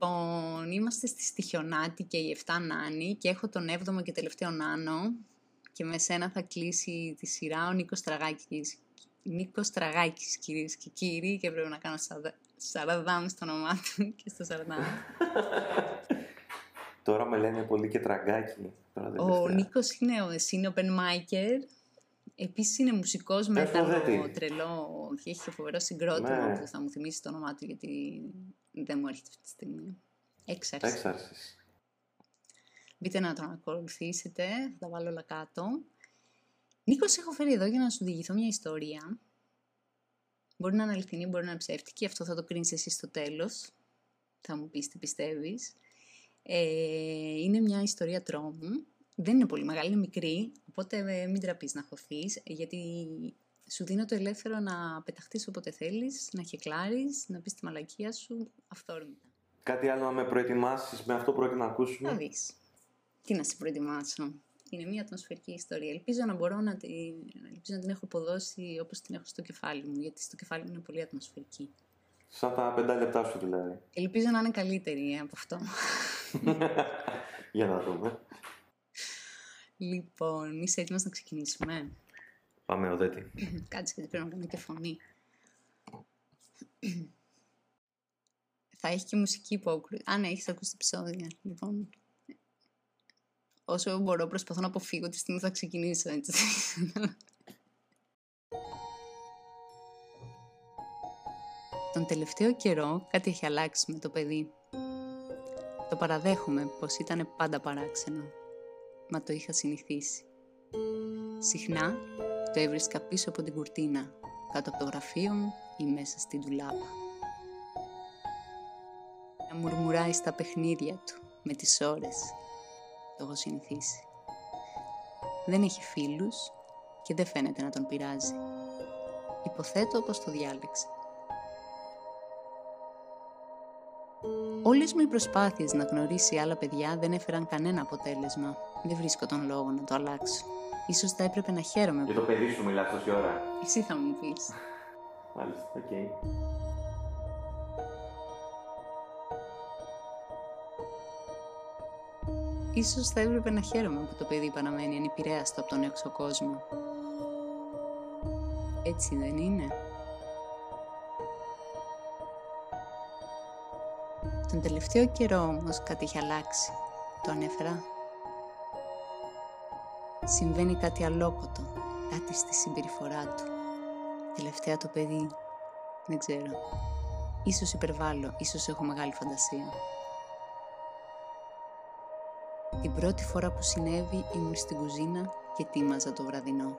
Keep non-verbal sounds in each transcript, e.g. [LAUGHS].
Λοιπόν, είμαστε στη Στοιχιονάτη και οι 7 Νάνοι και έχω τον 7ο και τελευταίο Νάνο και με σένα θα κλείσει τη σειρά ο Νίκος Τραγάκης. Νίκος Τραγάκης, κυρίες και κύριοι, και πρέπει να κάνω σαραδάμ στο όνομά του [LAUGHS] και στο σαραδάμ. [LAUGHS] Τώρα με λένε πολύ και τραγάκι. ο Νίκος είναι, είναι open micer. Επίσης είναι μουσικός με το τρελό και έχει φοβερό συγκρότημα ναι. που θα μου θυμίσει το όνομά του γιατί δεν μου έρχεται αυτή τη στιγμή. Έξαρσης. Μπείτε να τον ακολουθήσετε, θα τα βάλω όλα κάτω. Νίκος, έχω φέρει εδώ για να σου διηγηθώ μια ιστορία. Μπορεί να είναι αληθινή, μπορεί να είναι ψεύτικη, αυτό θα το κρίνεις εσύ στο τέλος. Θα μου πεις τι πιστεύεις. Ε, είναι μια ιστορία τρόμου. Δεν είναι πολύ μεγάλη, είναι μικρή, οπότε ε, μην τραπείς να χωθείς, γιατί σου δίνω το ελεύθερο να πεταχτείς όποτε θέλεις, να χεκλάρεις, να πεις τη μαλακία σου, αυθόρμητα. Κάτι άλλο να με προετοιμάσεις με αυτό που πρόκειται να ακούσουμε. Θα δεις. Τι να σε προετοιμάσω. Είναι μια ατμοσφαιρική ιστορία. Ελπίζω να μπορώ να την, ελπίζω να την έχω αποδώσει όπως την έχω στο κεφάλι μου, γιατί στο κεφάλι μου είναι πολύ ατμοσφαιρική. Σαν τα πεντά λεπτά σου δηλαδή. Ελπίζω να είναι καλύτερη ε, από αυτό. [LAUGHS] Για να δούμε. Λοιπόν, είσαι έτοιμος να ξεκινήσουμε; Πάμε, Οδέτη. [CLEARS THROAT] Κάτσε γιατί πρέπει να κάνω και φωνή. [CLEARS THROAT] Θα έχει και μουσική που ακού... Α, ναι, έχεις ακούσει επεισόδια. Λοιπόν, όσο μπορώ προσπαθώ να αποφύγω τη στιγμή θα ξεκινήσω, έτσι. [LAUGHS] Τον τελευταίο καιρό κάτι έχει αλλάξει με το παιδί. Το παραδέχομαι πως ήταν πάντα παράξενο, μα το είχα συνηθίσει. Συχνά το έβρισκα πίσω από την κουρτίνα, κάτω από το γραφείο μου ή μέσα στην τουλάπα. Να μουρμουράει στα παιχνίδια του, με τις ώρες. Το έχω συνηθίσει. Δεν έχει φίλους και δεν φαίνεται να τον πειράζει. Υποθέτω πως το διάλεξε. Όλες μου οι προσπάθειες να γνωρίσει άλλα παιδιά δεν έφεραν κανένα αποτέλεσμα. Δεν βρίσκω τον λόγο να το αλλάξω. Ίσως θα έπρεπε να χαίρομαι. Για το παιδί σου μιλάς τόση ώρα. Εσύ θα μου πεις. Μάλιστα, ok. Okay. Ίσως θα έπρεπε να χαίρομαι που το παιδί παραμένει ανεπηρέαστο από τον έξω κόσμο. Έτσι δεν είναι; Τον τελευταίο καιρό όμως κάτι έχει αλλάξει. Το ανέφερα. Συμβαίνει κάτι αλόκοτο, κάτι στη συμπεριφορά του. Τελευταία το παιδί, δεν ξέρω. Ίσως υπερβάλλω, ίσως έχω μεγάλη φαντασία. Την πρώτη φορά που συνέβη ήμουν στην κουζίνα και τίμαζα το βραδινό.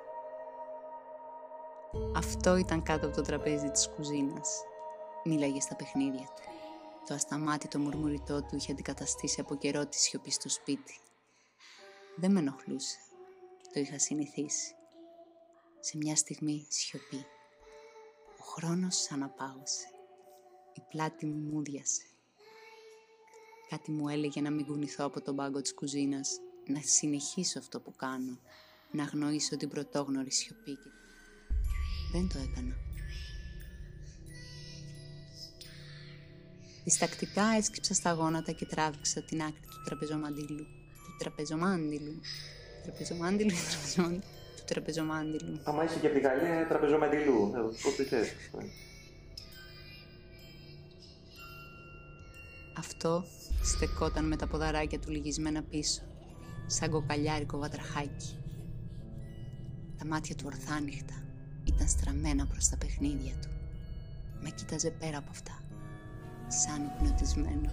Αυτό ήταν κάτω από το τραπέζι της κουζίνας. Μίλαγε στα παιχνίδια του. Το ασταμάτητο μουρμουριτό του είχε αντικαταστήσει από καιρό τη σιωπή στο σπίτι. Δεν με ενοχλούσε. Το είχα συνηθίσει. Σε μια στιγμή σιωπή. Ο χρόνος αναπάγωσε. Η πλάτη μου μούδιασε. Κάτι μου έλεγε να μην κουνηθώ από τον πάγκο της κουζίνας, να συνεχίσω αυτό που κάνω, να αγνοήσω την πρωτόγνωρη σιωπή. Δεν το έκανα. Διστακτικά έσκυψα στα γόνατα και τράβηξα την άκρη του τραπεζομαντήλου. Του τραπεζομάντιλου. Τραπεζομάντιλου ή [LAUGHS] τραπεζομάντιλου. Του τραπεζομάντιλου. Άμα είσαι και από τη Γαλλία, τραπεζομαντιλού. Ό,τι θες. Αυτό στεκόταν με τα ποδαράκια του λυγισμένα πίσω, σαν κοκαλιάρικο βατραχάκι. Τα μάτια του ορθάνυχτα ήταν στραμμένα προς τα παιχνίδια του. Με κοίταζε πέρα από αυτά σαν υπνοτισμένο.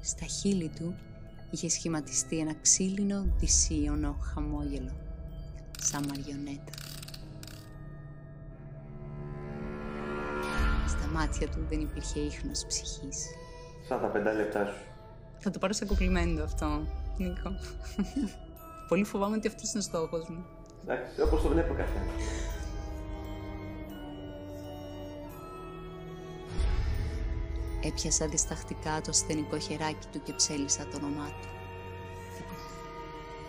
Στα χείλη του είχε σχηματιστεί ένα ξύλινο δυσίωνο χαμόγελο, σαν μαριονέτα. Στα μάτια του δεν υπήρχε ίχνος ψυχής. Σαν τα πεντά λεπτά σου. Θα το πάρω σε κοκλιμέντο αυτό, Νίκο. [LAUGHS] Πολύ φοβάμαι ότι αυτός είναι ο στόχος μου. Εντάξει, όπως το βλέπω καθένα. Έπιασα διστακτικά το ασθενικό χεράκι του και ψέλισα το όνομά του.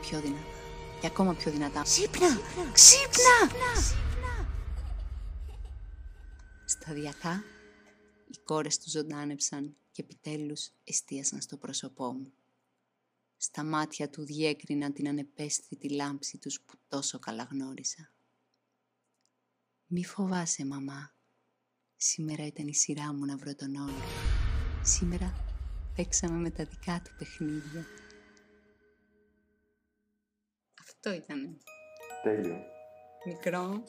Πιο δυνατά. Και ακόμα πιο δυνατά. Ξύπνα! Ξύπνα! Σταδιακά, οι κόρες τους ζωντάνεψαν και και επιτέλους εστίασαν στο πρόσωπό μου. Στα μάτια του διέκρινα την ανεπαίσθητη λάμψη τους που τόσο καλά γνώρισα. «Μη φοβάσαι, μαμά. Σήμερα ήταν η σειρά μου να βρω τον όλο. Σήμερα παίξαμε με τα δικά του παιχνίδια. Αυτό ήταν. Τέλειο. Μικρό.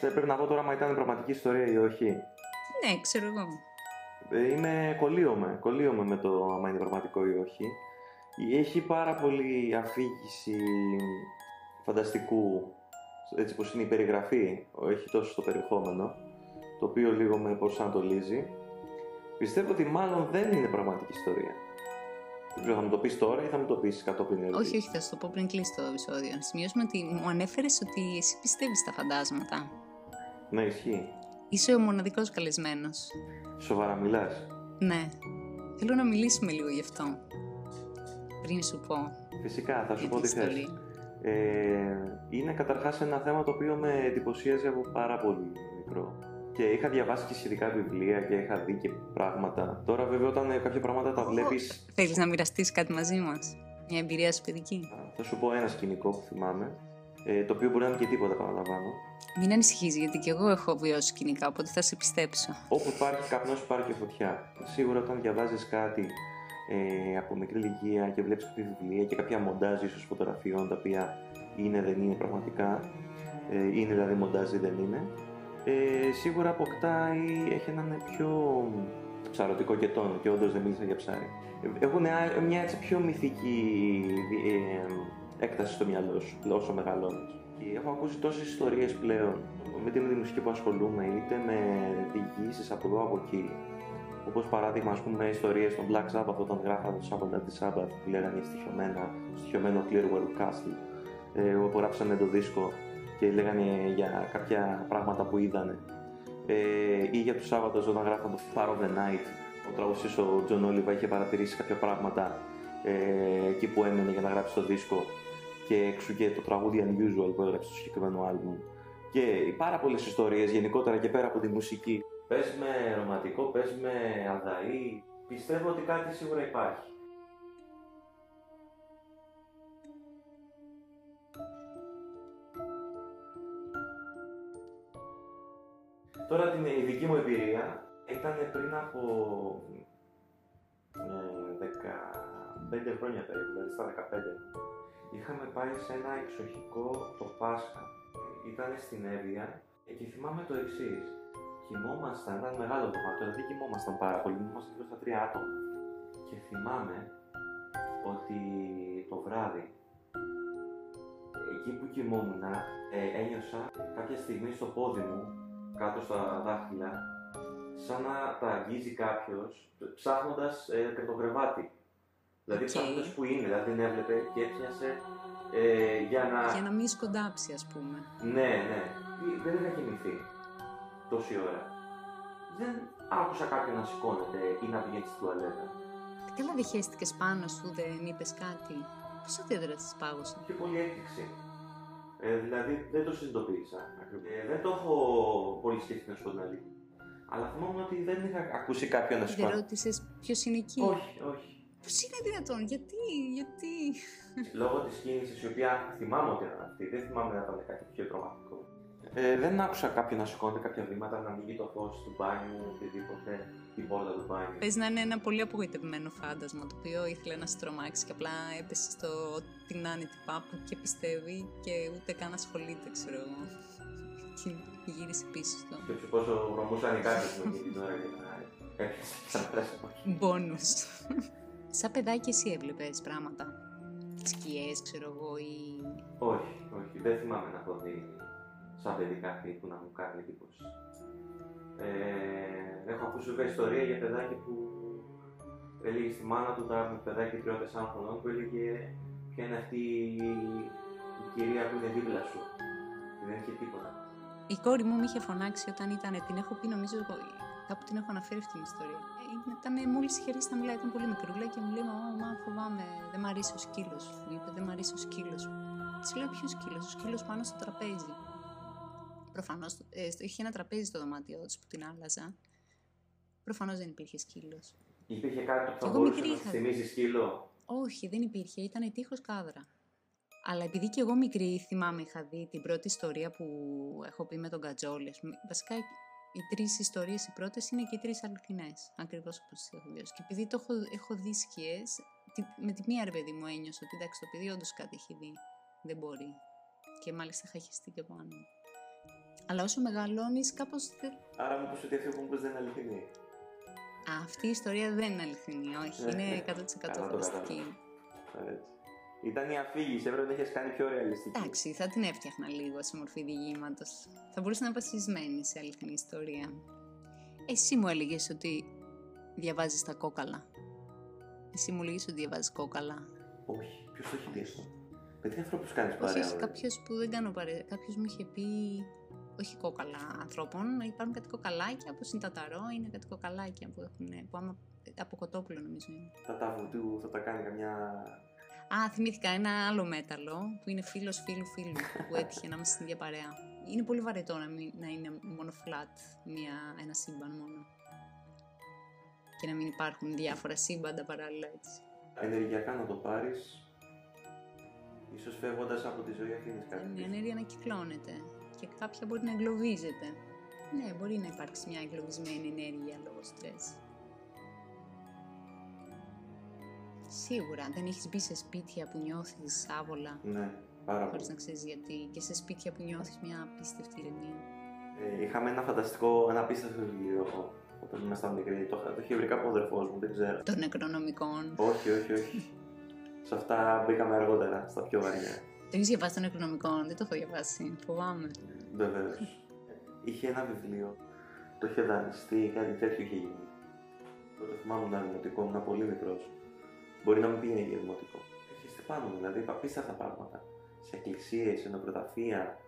Δεν πρέπει να πω τώρα μα ήταν πραγματική ιστορία ή όχι. Ναι, ξέρω εγώ. Ε, Είμαι κολλείομαι, κολλείομαι με το άμα είναι πραγματικό ή όχι. Έχει πάρα πολύ αφήγηση φανταστικού, έτσι πως είναι η περιγραφή, όχι τόσο στο περιεχόμενο, το οποίο λίγο με προσανατολίζει. Πιστεύω ότι μάλλον δεν είναι πραγματική ιστορία. Δεν ξέρω, θα μου το πεις τώρα ή θα μου το πεις κατόπιν ερωτήσης. Όχι, όχι, θα σου το πω πριν κλείσει το επεισόδιο. Να σημειώσουμε ότι μου ανέφερες ότι εσύ πιστεύεις στα φαντάσματα. Ναι, ισχύει. Είσαι ο μοναδικός καλεσμένος. Σοβαρά μιλάς; Ναι. Θέλω να μιλήσουμε λίγο γι' αυτό. Πριν σου πω. Φυσικά, θα σου για πω την τι θες. ιστορία. Ε, είναι καταρχάς ένα θέμα το οποίο με εντυπωσίαζε από πάρα πολύ μικρό. Και είχα διαβάσει και σχετικά βιβλία και είχα δει και πράγματα. Τώρα βέβαια όταν ε, κάποια πράγματα τα βλέπεις... Θέλεις να μοιραστείς κάτι μαζί μας; Μια εμπειρία σου παιδική; Θα σου πω ένα σκηνικό που θυμάμαι, ε, το οποίο μπορεί να είναι και τίποτα παραλαμβάνω. Μην ανησυχείς, γιατί και εγώ έχω βιώσει σκηνικά, οπότε θα σε πιστέψω. Όπου υπάρχει καπνός υπάρχει και φωτιά. Σίγουρα όταν διαβάζεις κάτι ε, από μικρή ηλικία και βλέπεις κάποια βιβλία και κάποια μοντάζ ίσως φωτογραφιών τα οποία είναι δεν είναι πραγματικά, ε, είναι δηλαδή μοντάζ ή δεν είναι, ε, σίγουρα αποκτάει, έχει έναν πιο ψαρωτικό και τόνο και όντως δεν μίλησα για ψάρι. Ε, Έχουν α- μια έτσι πιο μυθική ε, έκταση στο μυαλό σου όσο μεγαλώνεις. Και έχω ακούσει τόσες ιστορίες πλέον, είτε με τη μουσική που ασχολούμαι, είτε με διηγήσεις από εδώ από εκεί, Όπως παράδειγμα, ας πούμε, ιστορίες των Black Sabbath όταν γράφανε το Sabbath at the Sabbath που λέγανε στοιχειωμένα, στοιχειωμένο Clearwell Castle, ε, όπου γράψανε το δίσκο και λέγανε για κάποια πράγματα που είδανε. Ε, ή για τους Σάββατος όταν γράφανε το Far of the Night, ο τραγουδιστής ο John Oliver είχε παρατηρήσει κάποια πράγματα ε, εκεί που έμενε για να γράψει το δίσκο και εξού και το τραγούδι Unusual που έγραψε στο συγκεκριμένο άλμπουμ. Και πάρα πολλές ιστορίες γενικότερα και πέρα από τη μουσική. Πες με ρομαντικό, πες με αδαή. Πιστεύω ότι κάτι σίγουρα υπάρχει. Τώρα την η δική μου εμπειρία ήταν πριν από ε, 15 χρόνια περίπου, δηλαδή στα 15. Είχαμε πάει σε ένα εξοχικό το Πάσχα. Ήταν στην Εύβοια ε, και θυμάμαι το εξής. Κοιμόμασταν, ήταν μεγάλο το δωμάτιο, δηλαδή κοιμόμασταν πάρα πολύ, κοιμόμασταν γύρω στα τρία άτομα. Και θυμάμαι ότι το βράδυ, εκεί που κοιμόμουν, ε, ένιωσα κάποια στιγμή στο πόδι μου, κάτω στα δάχτυλα, σαν να τα αγγίζει κάποιος, ψάχνοντας ε, το κρεβάτι. Δηλαδή Οκ. ψάχνοντας που είναι, δηλαδή δεν έβλεπε και έπιασε ε, για να. Για να μην σκοντάψει, ας πούμε. Ναι, ναι. Ή- Δεν είχα κοιμηθεί τόση ώρα. Δεν άκουσα κάποιον να σηκώνεται ή να πηγαίνει στην τουαλέτα. Καλά δεν χέστηκες πάνω σου, δεν είπες κάτι. Πώς αντέδρασε πάγωσε; Είχε πολύ έκπληξη. Ε, δηλαδή δεν το συνειδητοποίησα. ακριβώς. Ε, δεν το έχω πολύ σκεφτεί να σου πω την αλήθεια. Αλλά θυμάμαι ότι δεν είχα ακούσει κάποιον να Δεν σηκώνεται. ρώτησες ποιος είναι εκεί; Όχι, όχι. Πώς είναι δυνατόν, γιατί, γιατί; Λόγω της κίνησης η οποία θυμάμαι ότι ήταν αυτή, δεν θυμάμαι να ήταν κάτι πιο τρομακτικό. Ε, δεν άκουσα κάποιον να σηκώνεται κάποια βήματα, να ανοίγει το φως του μπάνιου, οτιδήποτε, την πόρτα του μπάνιου. Πες να είναι ένα πολύ απογοητευμένο φάντασμα το οποίο ήθελε να σε τρομάξει και απλά έπεσε στο ότι να είναι τυπάπου και πιστεύει και ούτε καν ασχολείται, ξέρω εγώ. Και γύρισε πίσω στο Σκέψου πόσο βρωμούσαν οι κάρτε μου εκείνη την ώρα για να έρθει σαν πράσινο. μπόνους. Σαν παιδάκι εσύ έβλεπες πράγματα; Σκιές, ξέρω εγώ, ή... Όχι, όχι, δεν θυμάμαι να έχω δει σαν παιδί κάτι που να μου κάνει εντύπωση. Ε, έχω ακούσει βέβαια ιστορία για παιδάκι που έλεγε στη μάνα του τα παιδάκι 3-4 χρονών που έλεγε ποια είναι αυτή η, η κυρία που είναι δίπλα σου; Και δεν είχε τίποτα. Η κόρη μου με είχε φωνάξει όταν ήταν, την έχω πει νομίζω, εγώ, κάπου την έχω αναφέρει αυτή την ιστορία. Ε, Ήταν μόλις είχε αρχίσει να μιλάει, ήταν πολύ μικρούλα και μου λέει: Μαμά, μαμά, φοβάμαι, δεν μ' αρέσει ο σκύλος. Μου είπε: Δεν μ' αρέσει ο σκύλος. Της λέω: Ποιος σκύλος, ο σκύλος πάνω στο τραπέζι. Προφανώς ε, στο- είχε ένα τραπέζι στο δωμάτιό της που την άλλαζα. Προφανώς δεν υπήρχε σκύλος. Υπήρχε κάτι που θα μπορούσε να θυμίσει σκύλο; Όχι, δεν υπήρχε. Ήταν τείχος κάδρα. Αλλά επειδή και εγώ μικρή θυμάμαι είχα δει την πρώτη ιστορία που έχω πει με τον Κατζόλη. Βασικά οι τρεις ιστορίες οι πρώτες είναι και οι τρεις αληθινές. Ακριβώς όπως τις έχω βιώσει. Και επειδή το έχω, έχω δει σκιές, με τη μία ρε παιδί μου ένιωσα ότι εντάξει το παιδί όντως κάτι έχει δει. Δεν μπορεί. Και μάλιστα είχα χεστεί και πάνω. Αλλά όσο μεγαλώνεις, κάπως. Άρα μου πει ότι αυτή που δεν είναι αληθινή. Αυτή η ιστορία δεν είναι αληθινή, όχι. είναι 100% φανταστική. Ήταν η αφήγηση, έπρεπε να έχει κάνει πιο ρεαλιστική. Εντάξει, θα την έφτιαχνα λίγο σε μορφή διηγήματος. Θα μπορούσε να είναι βασισμένη σε αληθινή ιστορία. Εσύ μου έλεγες ότι διαβάζεις τα κόκαλα. Εσύ μου έλεγε ότι διαβάζεις κόκαλα. Όχι, ποιος το έχει πει αυτό; Με τι ανθρώπους κάνεις παρέα. Όχι, κάποιος που δεν κάνω παρέα. Κάποιος μου είχε πει. Όχι κόκαλα ανθρώπων, υπάρχουν κάτι κοκαλάκια όπω είναι τα ταρό, είναι κάτι κοκαλάκια που έχουν. Που άμα, από κοτόπουλο νομίζω είναι. Θα τα, θα τα κάνει καμιά Α, θυμήθηκα ένα άλλο μέταλλο που είναι φίλος φίλου φίλου που έτυχε να είμαστε στην ίδια παρέα. Είναι πολύ βαρετό να, μην, να είναι μόνο flat μια, ένα σύμπαν μόνο. Και να μην υπάρχουν διάφορα σύμπαντα παράλληλα έτσι. Ενεργειακά να το πάρεις, ίσως φεύγοντας από τη ζωή αφήνει κάτι. Η ενέργεια να κυκλώνεται και κάποια μπορεί να εγκλωβίζεται. Ναι, μπορεί να υπάρξει μια εγκλωβισμένη ενέργεια λόγω στρες. Σίγουρα, δεν έχεις μπει σε σπίτια που νιώθεις άβολα. Ναι, πάρα πολύ. Χωρί να ξέρεις γιατί. Και σε σπίτια που νιώθεις μια απίστευτη ηρεμία. Ε, είχαμε ένα φανταστικό, ένα απίστευτο βιβλίο όταν ήμασταν μικροί. Το, το είχε βρει κάπου ο αδερφός μου, δεν ξέρω. Των νεκρονομικών. Όχι, όχι, όχι. [LAUGHS] σε αυτά μπήκαμε αργότερα, στα πιο βαριά. Το έχεις διαβάσει των νεκρονομικών, δεν το έχω διαβάσει. Φοβάμαι. Βεβαίως. είχε ένα βιβλίο, το είχε δανειστεί, κάτι τέτοιο είχε γίνει. Τότε θυμάμαι ένα δημοτικό, ήμουν πολύ μικρός. Μπορεί να μην πήγαινε για δημοτικό. Έρχεστε πάνω μου, δηλαδή απίστευτα πράγματα. Σε εκκλησίες, σε νεκροταφεία.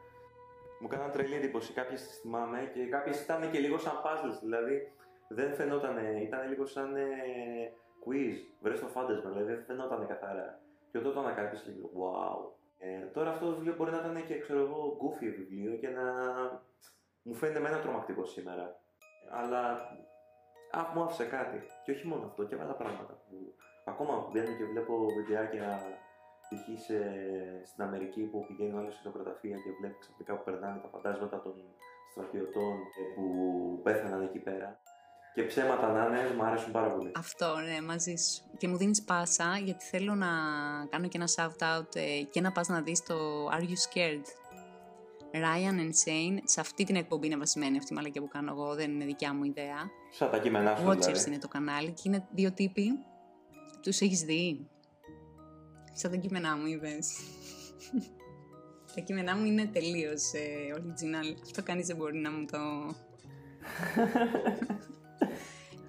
Μου έκαναν τρελή εντύπωση. Κάποιες τις θυμάμαι και κάποιες ήταν και λίγο σαν puzzles. Δηλαδή δεν φαινόταν, ήταν λίγο σαν ε, quiz. Βρες το φάντασμα, δηλαδή δεν φαινόταν καθαρά. Και όταν το ανακάλυψες, λίγο wow. Ε, τώρα αυτό το βιβλίο μπορεί να ήταν και ξέρω εγώ goofy βιβλίο και να μου φαίνεται με ένα τρομακτικό σήμερα. Αλλά α, μου άφησε κάτι. Και όχι μόνο αυτό, και άλλα πράγματα που ακόμα μπαίνω και βλέπω βιντεάκια π.χ. στην Αμερική που πηγαίνει όλη στην νεκροταφεία και βλέπει ξαφνικά που περνάνε τα φαντάσματα των στρατιωτών που πέθαναν εκεί πέρα. Και ψέματα να είναι, μου αρέσουν πάρα πολύ. Αυτό, ναι, μαζί σου. Και μου δίνεις πάσα γιατί θέλω να κάνω και ένα shout out ε, και να πας να δεις το Are You Scared? Ryan and Shane, σε αυτή την εκπομπή είναι βασισμένη αυτή η μαλακία που κάνω εγώ, δεν είναι δικιά μου ιδέα. Σαν τα κείμενά σου Watchers δηλαδή. είναι το κανάλι και είναι δύο τύποι τους έχεις δει; Σαν τα κείμενά μου είπες. τα κείμενά μου είναι τελείως ε, original. Αυτό κανείς δεν μπορεί να μου το... [LAUGHS]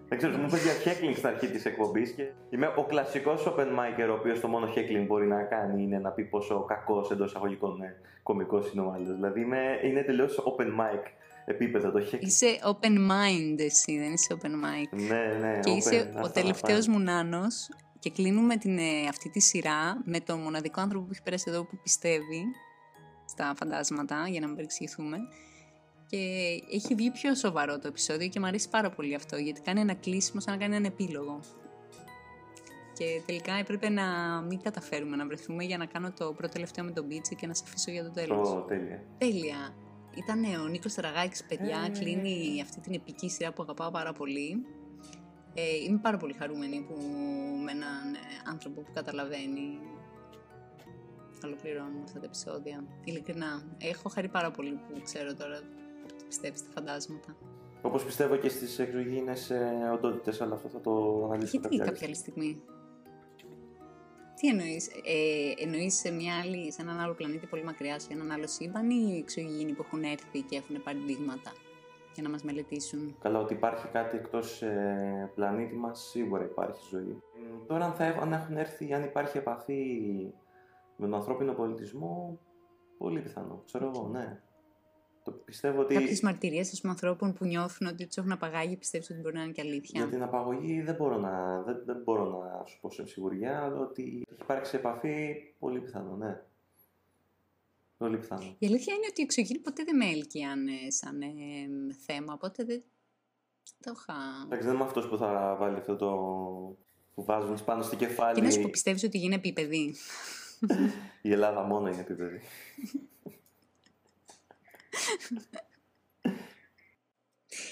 Δεν ξέρω, μου είπες για heckling στην αρχή της εκπομπής και είμαι ο κλασικός open micer, ο οποίος το μόνο heckling μπορεί να κάνει είναι να πει πόσο κακός εντός εισαγωγικών είναι κωμικός είναι ο άλλος. Δηλαδή είμαι, είναι τελείως open mic επίπεδο το heckling. Είσαι open mind εσύ, δεν είσαι open mic. Ναι, ναι, Και open, είσαι ο τελευταίος μου νάνος και κλείνουμε την, ε, αυτή τη σειρά με τον μοναδικό άνθρωπο που έχει περάσει εδώ που πιστεύει στα φαντάσματα, για να μην παρεξηγηθούμε. Και έχει βγει πιο σοβαρό το επεισόδιο και μου αρέσει πάρα πολύ αυτό, γιατί κάνει ένα κλείσιμο σαν να κάνει έναν επίλογο. Και τελικά έπρεπε να μην καταφέρουμε να βρεθούμε για να κάνω το πρώτο τελευταίο με τον Μπίτσε και να σε αφήσω για το τέλος. Oh, τέλεια. Τέλεια. Ήταν ο Νίκος Τραγάκης, παιδιά, ε, κλείνει αυτή την επική σειρά που αγαπάω πάρα πολύ. Ε, είμαι πάρα πολύ χαρούμενη που με έναν ε, άνθρωπο που καταλαβαίνει ολοκληρώνουμε αυτά τα επεισόδια. Ειλικρινά, έχω χαρεί πάρα πολύ που ξέρω τώρα ότι πιστεύεις στα φαντάσματα. Όπως πιστεύω και στις εξωγήινες ε, οντότητες, αλλά αυτό θα το αναλύσουμε Γιατί κάποια, κάποια άλλη στιγμή; Τι εννοείς, ε, εννοείς σε, μια άλλη, σε έναν άλλο πλανήτη πολύ μακριά, σε έναν άλλο σύμπαν ή εξωγήινοι που έχουν έρθει και έχουν πάρει δείγματα για να μας μελετήσουν; Καλά, ότι υπάρχει κάτι εκτός ε, πλανήτη μας, σίγουρα υπάρχει ζωή. Τώρα αν, θα, αν έχουν έρθει, αν υπάρχει επαφή με τον ανθρώπινο πολιτισμό, πολύ πιθανό, ξέρω εγώ, ναι. Το πιστεύω ότι... Κάποιες μαρτυρίες πούμε, ανθρώπων που νιώθουν ότι τους έχουν απαγάγει, πιστεύεις ότι μπορεί να είναι και αλήθεια; Για την απαγωγή δεν μπορώ να, δεν, δεν μπορώ να σου πω σε σιγουριά, αλλά ότι έχει υπάρξει επαφή, πολύ πιθανό, ναι. Πολύ πιθανό. Η αλήθεια είναι ότι οι εξωγήινοι ποτέ δεν με έλκυαν σαν ε, θέμα, οπότε δεν, Το είχα. Εντάξει, δεν είμαι αυτός που θα βάλει αυτό το. που βάζουν πάνω στο κεφάλι. Τι να σου πω, πιστεύεις ότι γίνει επίπεδη; Η Ελλάδα μόνο είναι επίπεδη. [LAUGHS]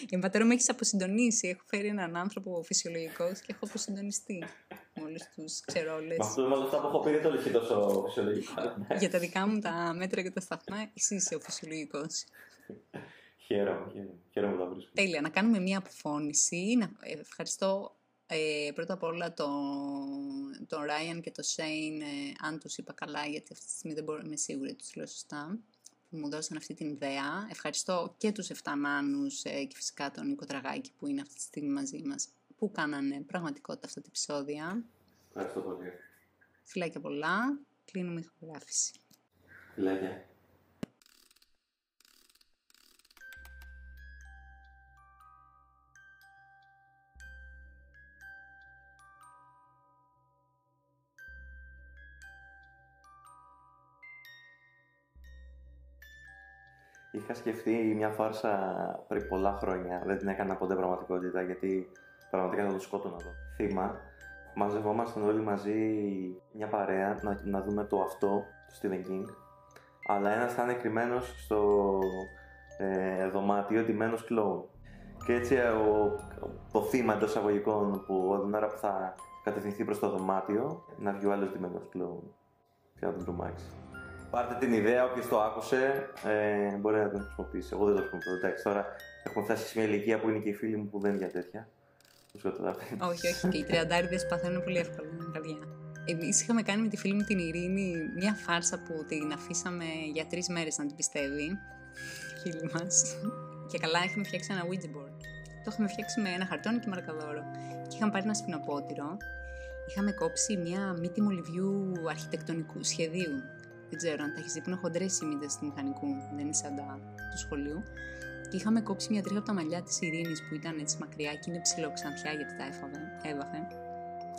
Για πατέρα με έχεις αποσυντονίσει. Έχω φέρει έναν άνθρωπο φυσιολογικός και έχω αποσυντονιστεί με όλου τους ξερόλε. Με αυτό με αυτά που έχω πει δεν το λέει τόσο φυσιολογικό. Για τα δικά μου τα μέτρα και τα σταθμά, εσύ είσαι ο φυσιολογικός. Χαίρομαι, χαίρομαι. Χαίρομαι που τα βρίσκω. Τέλεια. Να κάνουμε μία αποφώνηση. Να ευχαριστώ ε, πρώτα απ' όλα τον το Ryan και τον Shane, ε, αν τους είπα καλά, γιατί αυτή τη στιγμή δεν μπορώ να είμαι σίγουρη ότι τους λέω σωστά, που μου δώσαν αυτή την ιδέα. Ευχαριστώ και τους 7 νάνους ε, και φυσικά τον Νίκο Τραγάκη που είναι αυτή τη στιγμή μαζί μας, που κάνανε πραγματικότητα αυτά τα επεισόδια. Ευχαριστώ πολύ. Φιλάκια πολλά. Κλείνουμε η ηχογράφηση. Φιλάκια. Είχα σκεφτεί μια φάρσα πριν πολλά χρόνια. Δεν την έκανα ποτέ πραγματικότητα γιατί πραγματικά θα το σκότωνα εδώ. Θύμα. Μαζευόμασταν όλοι μαζί μια παρέα να, να δούμε το αυτό του Stephen King. Αλλά ένας θα είναι κρυμμένο στο ε, δωμάτιο, ντυμένος κλόουν. Και έτσι ε, ο, το θύμα εντός αγωγικών που την ώρα που θα κατευθυνθεί προς το δωμάτιο να βγει ο άλλος ντυμένος κλόουν. Και να τον τρομάξει. Πάρτε την ιδέα, όποιος το άκουσε, ε, μπορεί να την χρησιμοποιήσει. Εγώ δεν το χρησιμοποιώ. Εντάξει, τώρα έχουμε φτάσει σε μια ηλικία που είναι και οι φίλοι μου που δεν είναι για τέτοια. όχι, όχι. Και οι τριαντάριδες παθαίνουν πολύ εύκολα καρδιά. Εμείς είχαμε κάνει με τη φίλη μου την Ειρήνη μια φάρσα που την αφήσαμε για τρεις μέρες να την πιστεύει. Φίλη μας. Και καλά είχαμε φτιάξει ένα Ouija board. Το είχαμε φτιάξει με ένα χαρτόνι και μαρκαδόρο. Και είχαμε πάρει ένα σπινοπότηρο. Είχαμε κόψει μια μύτη μολυβιού αρχιτεκτονικού σχεδίου δεν ξέρω αν τα έχεις δει, που είναι χοντρές οι μύτε του μηχανικού, δεν είναι σαν τα του σχολείου. Και είχαμε κόψει μια τρίχα από τα μαλλιά της Ειρήνης που ήταν έτσι μακριά και είναι ψηλοξανθιά γιατί τα έφαβε, έβαφε.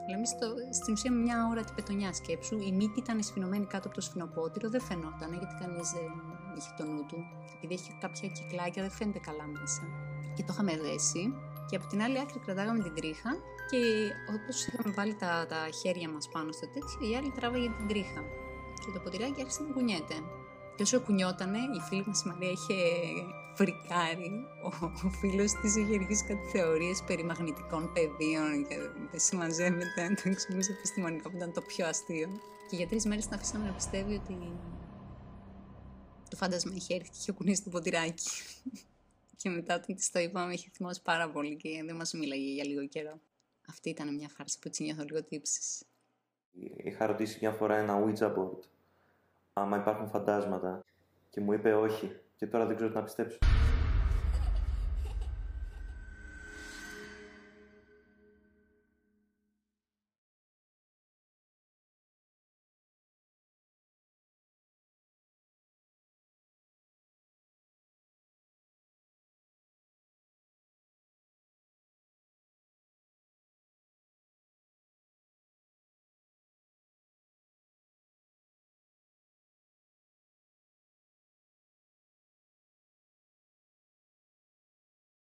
Αλλά εμείς στην ουσία μια ώρα την πετονιά σκέψου, η μύτη ήταν σφινωμένη κάτω από το σφινοπότηρο, δεν φαινόταν γιατί κανείς δεν είχε το νου του. Επειδή έχει κάποια κυκλάκια, δεν φαίνεται καλά μέσα. Και το είχαμε δέσει. Και από την άλλη άκρη κρατάγαμε την τρίχα και όπως είχαμε βάλει τα, τα χέρια μας πάνω στο τέτοιο, η άλλη τράβαγε την τρίχα και το ποτηράκι άρχισε να κουνιέται. Και όσο κουνιότανε, η φίλη μας η Μαρία είχε φρικάρει. Ο, ο φίλος της είχε αρχίσει κάτι θεωρίες περί μαγνητικών πεδίων και δεν συμμαζεύεται. [LAUGHS] Το εξηγούσε επιστημονικά που ήταν το πιο αστείο. Και για τρεις μέρες την αφήσαμε να πιστεύει ότι το φάντασμα είχε έρθει και είχε κουνήσει το ποτηράκι. [LAUGHS] και μετά όταν της το είπαμε, είχε θυμώσει πάρα πολύ και δεν μας μίλαγε για λίγο καιρό. Αυτή ήταν μια φάρσα που έτσι νιώθω λίγο τύψει. Είχα ρωτήσει μια φορά ένα Ouija board άμα υπάρχουν φαντάσματα και μου είπε όχι και τώρα δεν ξέρω τι να πιστέψω.